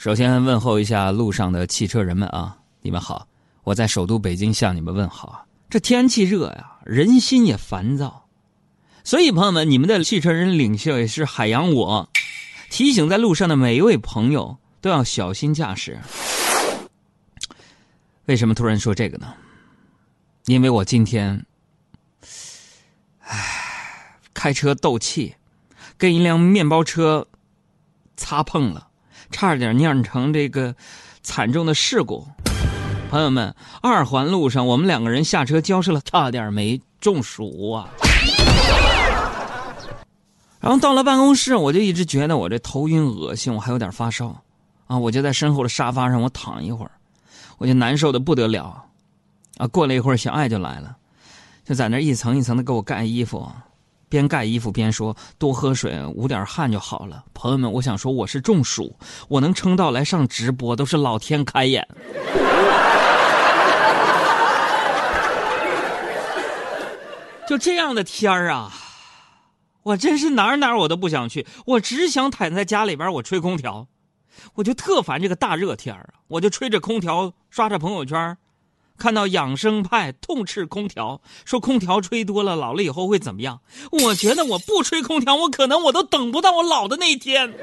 首先问候一下路上的汽车人们啊，你们好！我在首都北京向你们问好。这天气热呀，人心也烦躁，所以朋友们，你们的汽车人领袖也是海洋，我提醒在路上的每一位朋友都要小心驾驶。为什么突然说这个呢？因为我今天，唉，开车斗气，跟一辆面包车擦碰了。差点酿成这个惨重的事故，朋友们，二环路上我们两个人下车交涉了，差点没中暑啊！然后到了办公室，我就一直觉得我这头晕恶心，我还有点发烧，啊，我就在身后的沙发上我躺一会儿，我就难受的不得了，啊，过了一会儿小爱就来了，就在那一层一层的给我盖衣服。边盖衣服边说：“多喝水，捂点汗就好了。”朋友们，我想说，我是中暑，我能撑到来上直播，都是老天开眼。就这样的天儿啊，我真是哪儿哪儿我都不想去，我只想躺在家里边，我吹空调，我就特烦这个大热天啊，我就吹着空调刷着朋友圈。看到养生派痛斥空调，说空调吹多了，老了以后会怎么样？我觉得我不吹空调，我可能我都等不到我老的那一天。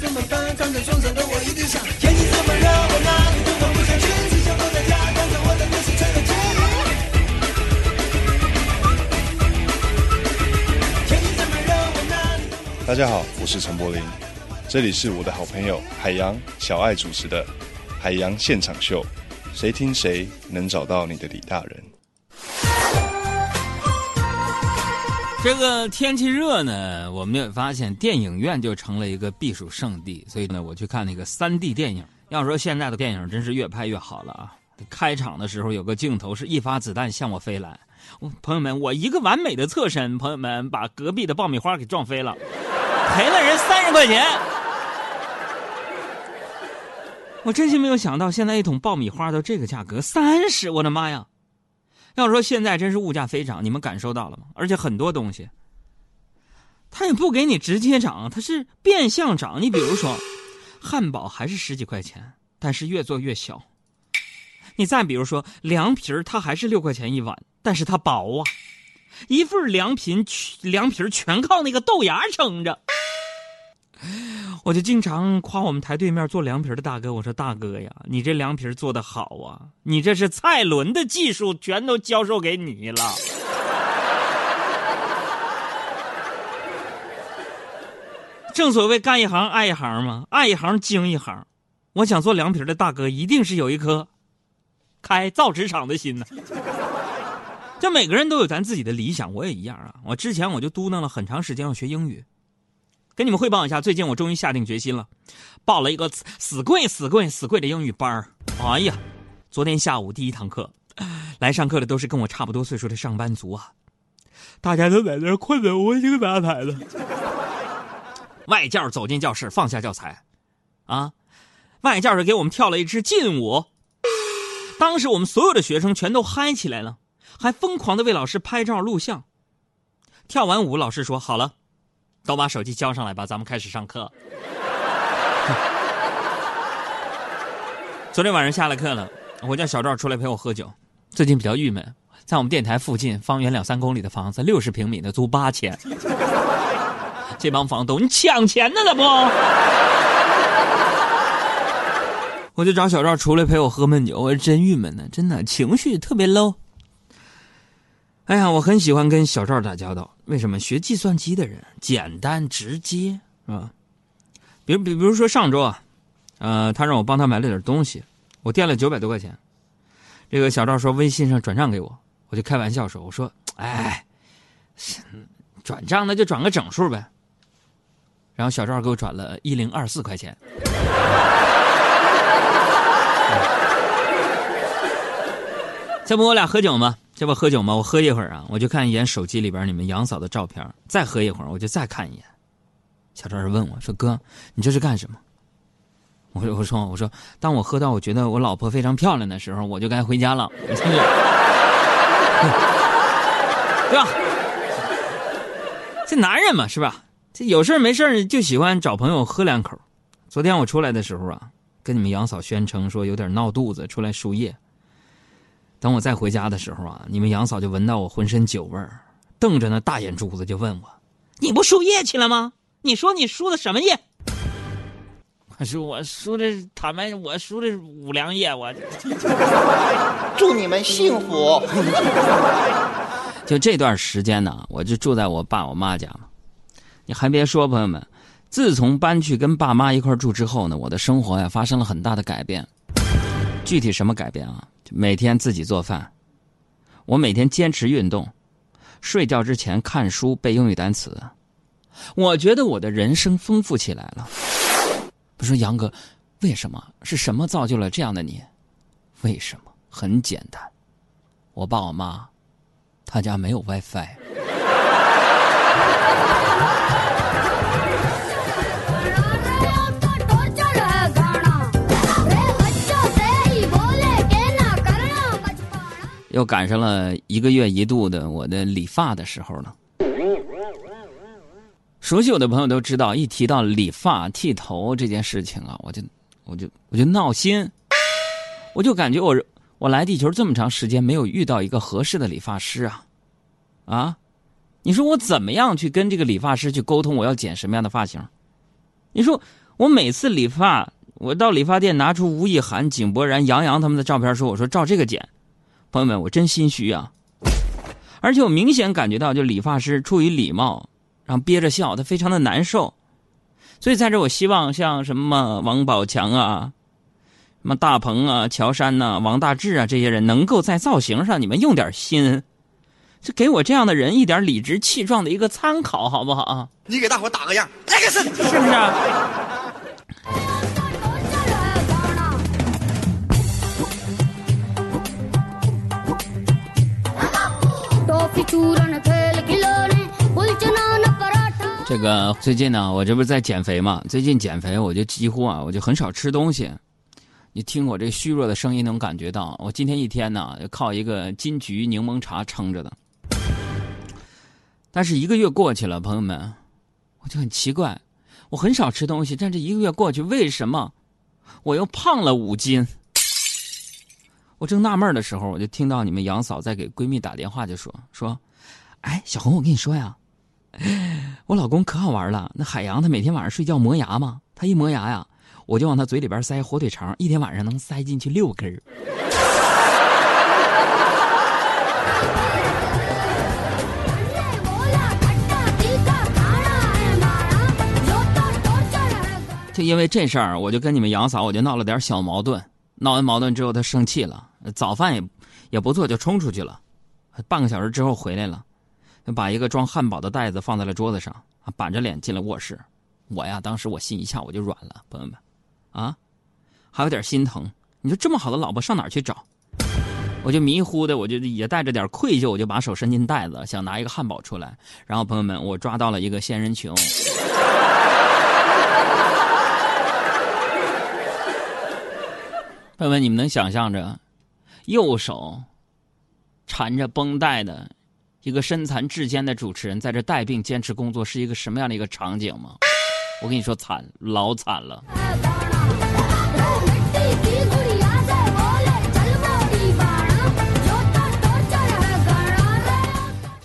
怎么办？站在床上的我一定想大家好，我是陈柏霖，这里是我的好朋友海洋小爱主持的《海洋现场秀》，谁听谁能找到你的李大人？这个天气热呢，我们也发现电影院就成了一个避暑圣地，所以呢，我去看那个三 D 电影。要说现在的电影真是越拍越好了啊！开场的时候有个镜头是一发子弹向我飞来，朋友们，我一个完美的侧身，朋友们把隔壁的爆米花给撞飞了。赔了人三十块钱，我真心没有想到，现在一桶爆米花都这个价格，三十！我的妈呀！要说现在真是物价飞涨，你们感受到了吗？而且很多东西，他也不给你直接涨，它是变相涨。你比如说，汉堡还是十几块钱，但是越做越小。你再比如说，凉皮它还是六块钱一碗，但是它薄啊。一份凉皮，凉皮全靠那个豆芽撑着。我就经常夸我们台对面做凉皮的大哥，我说大哥呀，你这凉皮做的好啊，你这是蔡伦的技术，全都教授给你了。正所谓干一行爱一行嘛，爱一行精一行。我想做凉皮的大哥，一定是有一颗开造纸厂的心呢。就每个人都有咱自己的理想，我也一样啊。我之前我就嘟囔了很长时间要学英语。跟你们汇报一下，最近我终于下定决心了，报了一个死贵、死贵、死贵的英语班哎呀，昨天下午第一堂课，来上课的都是跟我差不多岁数的上班族啊，大家都在那困得无精打采的。外教走进教室，放下教材，啊，外教是给我们跳了一支劲舞，当时我们所有的学生全都嗨起来了，还疯狂的为老师拍照录像。跳完舞，老师说：“好了。”都把手机交上来吧，咱们开始上课。昨天晚上下了课了，我叫小赵出来陪我喝酒。最近比较郁闷，在我们电台附近，方圆两三公里的房子，六十平米的租八千。这帮房东，你抢钱呢？怎不？我就找小赵出来陪我喝闷酒，我真郁闷呢，真的情绪特别 low。哎呀，我很喜欢跟小赵打交道。为什么？学计算机的人简单直接，是吧？比如，比比如说上周啊，呃，他让我帮他买了点东西，我垫了九百多块钱。这个小赵说微信上转账给我，我就开玩笑说：“我说，哎，转账那就转个整数呗。”然后小赵给我转了一零二四块钱。这不我俩喝酒吗？这不喝酒吗？我喝一会儿啊，我就看一眼手机里边你们杨嫂的照片，再喝一会儿，我就再看一眼。小赵问我说：“哥，你这是干什么？”我说：“我说我说，当我喝到我觉得我老婆非常漂亮的时候，我就该回家了，对吧？这男人嘛，是吧？这有事没事就喜欢找朋友喝两口。昨天我出来的时候啊，跟你们杨嫂宣称说有点闹肚子，出来输液。等我再回家的时候啊，你们杨嫂就闻到我浑身酒味儿，瞪着那大眼珠子就问我：“你不输液去了吗？你说你输的什么液？”我说：“我输的，坦白我输的五粮液。”我 祝你们幸福。就这段时间呢，我就住在我爸我妈家嘛。你还别说，朋友们，自从搬去跟爸妈一块住之后呢，我的生活呀发生了很大的改变。具体什么改变啊？每天自己做饭，我每天坚持运动，睡觉之前看书背英语单词。我觉得我的人生丰富起来了。不说杨哥，为什么？是什么造就了这样的你？为什么？很简单，我爸我妈。他家没有 WiFi。又赶上了一个月一度的我的理发的时候了。熟悉我的朋友都知道，一提到理发剃头这件事情啊，我就我就我就闹心，我就感觉我。我来地球这么长时间，没有遇到一个合适的理发师啊，啊，你说我怎么样去跟这个理发师去沟通？我要剪什么样的发型？你说我每次理发，我到理发店拿出吴亦涵、井柏然、杨洋他们的照片，说我说照这个剪，朋友们，我真心虚啊！而且我明显感觉到，就理发师出于礼貌，然后憋着笑，他非常的难受。所以在这，我希望像什么王宝强啊。什么大鹏啊、乔杉呐、王大治啊，这些人能够在造型上你们用点心，就给我这样的人一点理直气壮的一个参考，好不好？你给大伙打个样，来个是是不是？这个最近呢，我这不是在减肥嘛？最近减肥，我就几乎啊，我就很少吃东西。你听我这虚弱的声音，能感觉到我今天一天呢，靠一个金桔柠檬茶撑着的。但是一个月过去了，朋友们，我就很奇怪，我很少吃东西，但这一个月过去，为什么我又胖了五斤？我正纳闷的时候，我就听到你们杨嫂在给闺蜜打电话，就说说，哎，小红，我跟你说呀，我老公可好玩了，那海洋他每天晚上睡觉磨牙嘛，他一磨牙呀。我就往他嘴里边塞火腿肠，一天晚上能塞进去六根 就因为这事儿，我就跟你们杨嫂，我就闹了点小矛盾。闹完矛盾之后，她生气了，早饭也也不做，就冲出去了。半个小时之后回来了，把一个装汉堡的袋子放在了桌子上，板着脸进了卧室。我呀，当时我心一下我就软了，朋友们。啊，还有点心疼。你说这么好的老婆上哪儿去找？我就迷糊的，我就也带着点愧疚，我就把手伸进袋子，想拿一个汉堡出来。然后朋友们，我抓到了一个仙人球。朋友们，你们能想象着右手缠着绷带的一个身残志坚的主持人在这带病坚持工作是一个什么样的一个场景吗？我跟你说，惨，老惨了。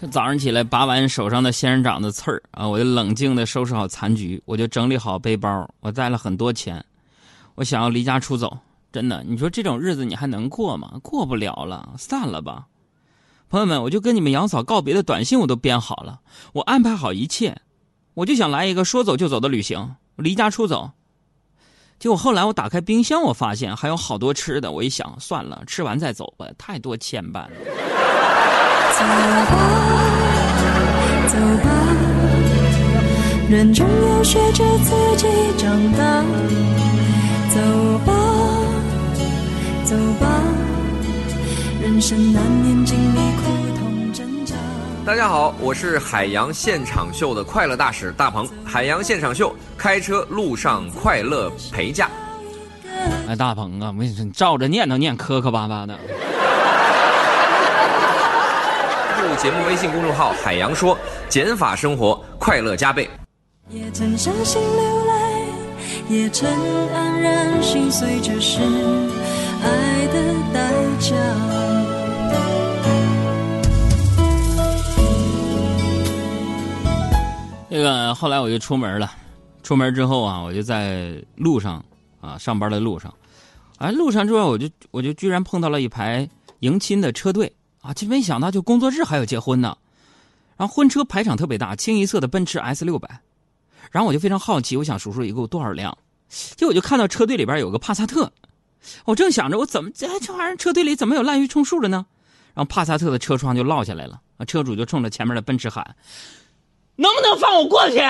就早上起来拔完手上的仙人掌的刺儿啊，我就冷静的收拾好残局，我就整理好背包，我带了很多钱，我想要离家出走。真的，你说这种日子你还能过吗？过不了了，散了吧，朋友们，我就跟你们杨嫂告别的短信我都编好了，我安排好一切，我就想来一个说走就走的旅行，离家出走。结果后来我打开冰箱，我发现还有好多吃的。我一想，算了，吃完再走吧，太多牵绊了。走吧，走吧，人终要学着自己长大。走吧，走吧，人生难免经历苦痛挣扎。大家好，我是海洋现场秀的快乐大使大鹏。海洋现场秀，开车路上快乐陪驾。哎，大鹏啊，我跟你说，你照着念叨念，磕磕巴巴的。入节目微信公众号“海洋说”，减法生活，快乐加倍。也曾伤心流泪，也曾黯然心碎，这是爱的代价。这个后来我就出门了，出门之后啊，我就在路上啊上班的路上，哎，路上之后我就我就居然碰到了一排迎亲的车队啊，就没想到就工作日还有结婚呢，然后婚车排场特别大，清一色的奔驰 S 六百，然后我就非常好奇，我想数数一共多少辆，结果我就看到车队里边有个帕萨特，我正想着我怎么这这玩意儿车队里怎么有滥竽充数的呢？然后帕萨特的车窗就落下来了，车主就冲着前面的奔驰喊。能不能放我过去？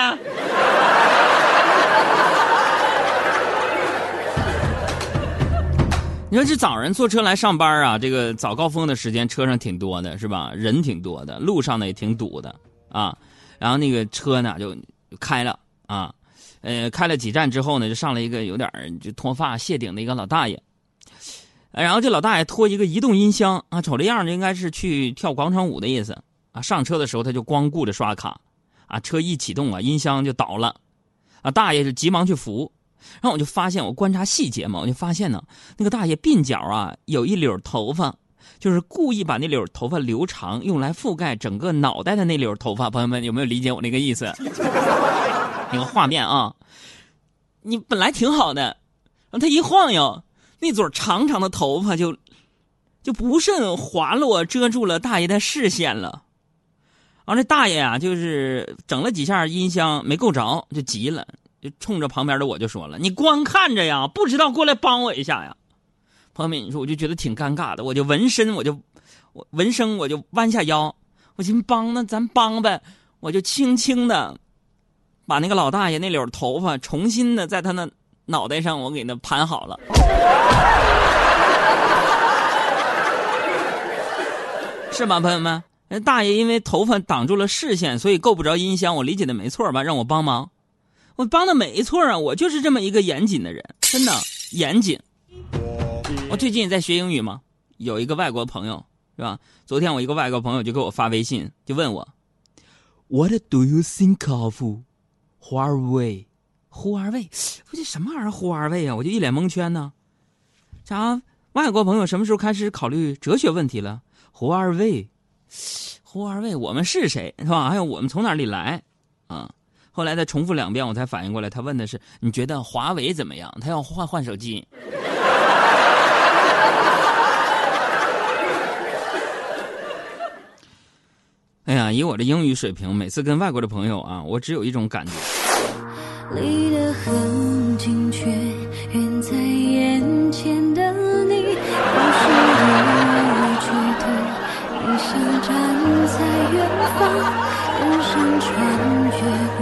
你说这早上坐车来上班啊，这个早高峰的时间，车上挺多的，是吧？人挺多的，路上呢也挺堵的啊。然后那个车呢就开了啊，呃，开了几站之后呢，就上来一个有点就脱发谢顶的一个老大爷。然后这老大爷拖一个移动音箱啊，瞅这样就应该是去跳广场舞的意思啊。上车的时候他就光顾着刷卡。啊，车一启动啊，音箱就倒了，啊，大爷就急忙去扶，然后我就发现，我观察细节嘛，我就发现呢，那个大爷鬓角啊有一绺头发，就是故意把那绺头发留长，用来覆盖整个脑袋的那绺头发。朋友们有没有理解我那个意思？那个画面啊，你本来挺好的，然后他一晃悠，那撮长长的头发就就不慎滑落，遮住了大爷的视线了。完了，大爷啊，就是整了几下音箱没够着，就急了，就冲着旁边的我就说了：“你光看着呀，不知道过来帮我一下呀。”朋友们，你说我就觉得挺尴尬的，我就纹身，我就我纹身，我就弯下腰，我寻思帮那咱帮呗，我就轻轻的把那个老大爷那绺头发重新的在他那脑袋上我给他盘好了，是吗，朋友们？大爷因为头发挡住了视线，所以够不着音箱。我理解的没错吧？让我帮忙，我帮的没错啊！我就是这么一个严谨的人，真的严谨。我最近也在学英语嘛，有一个外国朋友是吧？昨天我一个外国朋友就给我发微信，就问我，What do you think of Huawei？Huawei？我这什么玩意儿胡二位啊！我就一脸蒙圈呢。啥？外国朋友什么时候开始考虑哲学问题了胡二位胡二位，我们是谁是吧？还有我们从哪里来？啊！后来他重复两遍，我才反应过来，他问的是你觉得华为怎么样？他要换换手机。哎呀，以我的英语水平，每次跟外国的朋友啊，我只有一种感觉。离得很近，却远在眼前的你，想站在远方，人生穿越过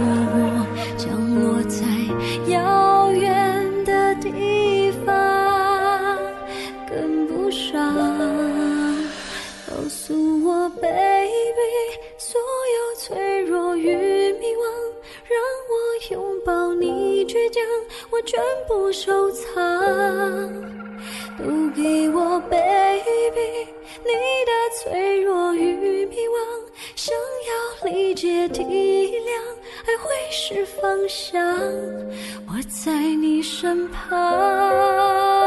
借体谅，爱会是方向。我在你身旁。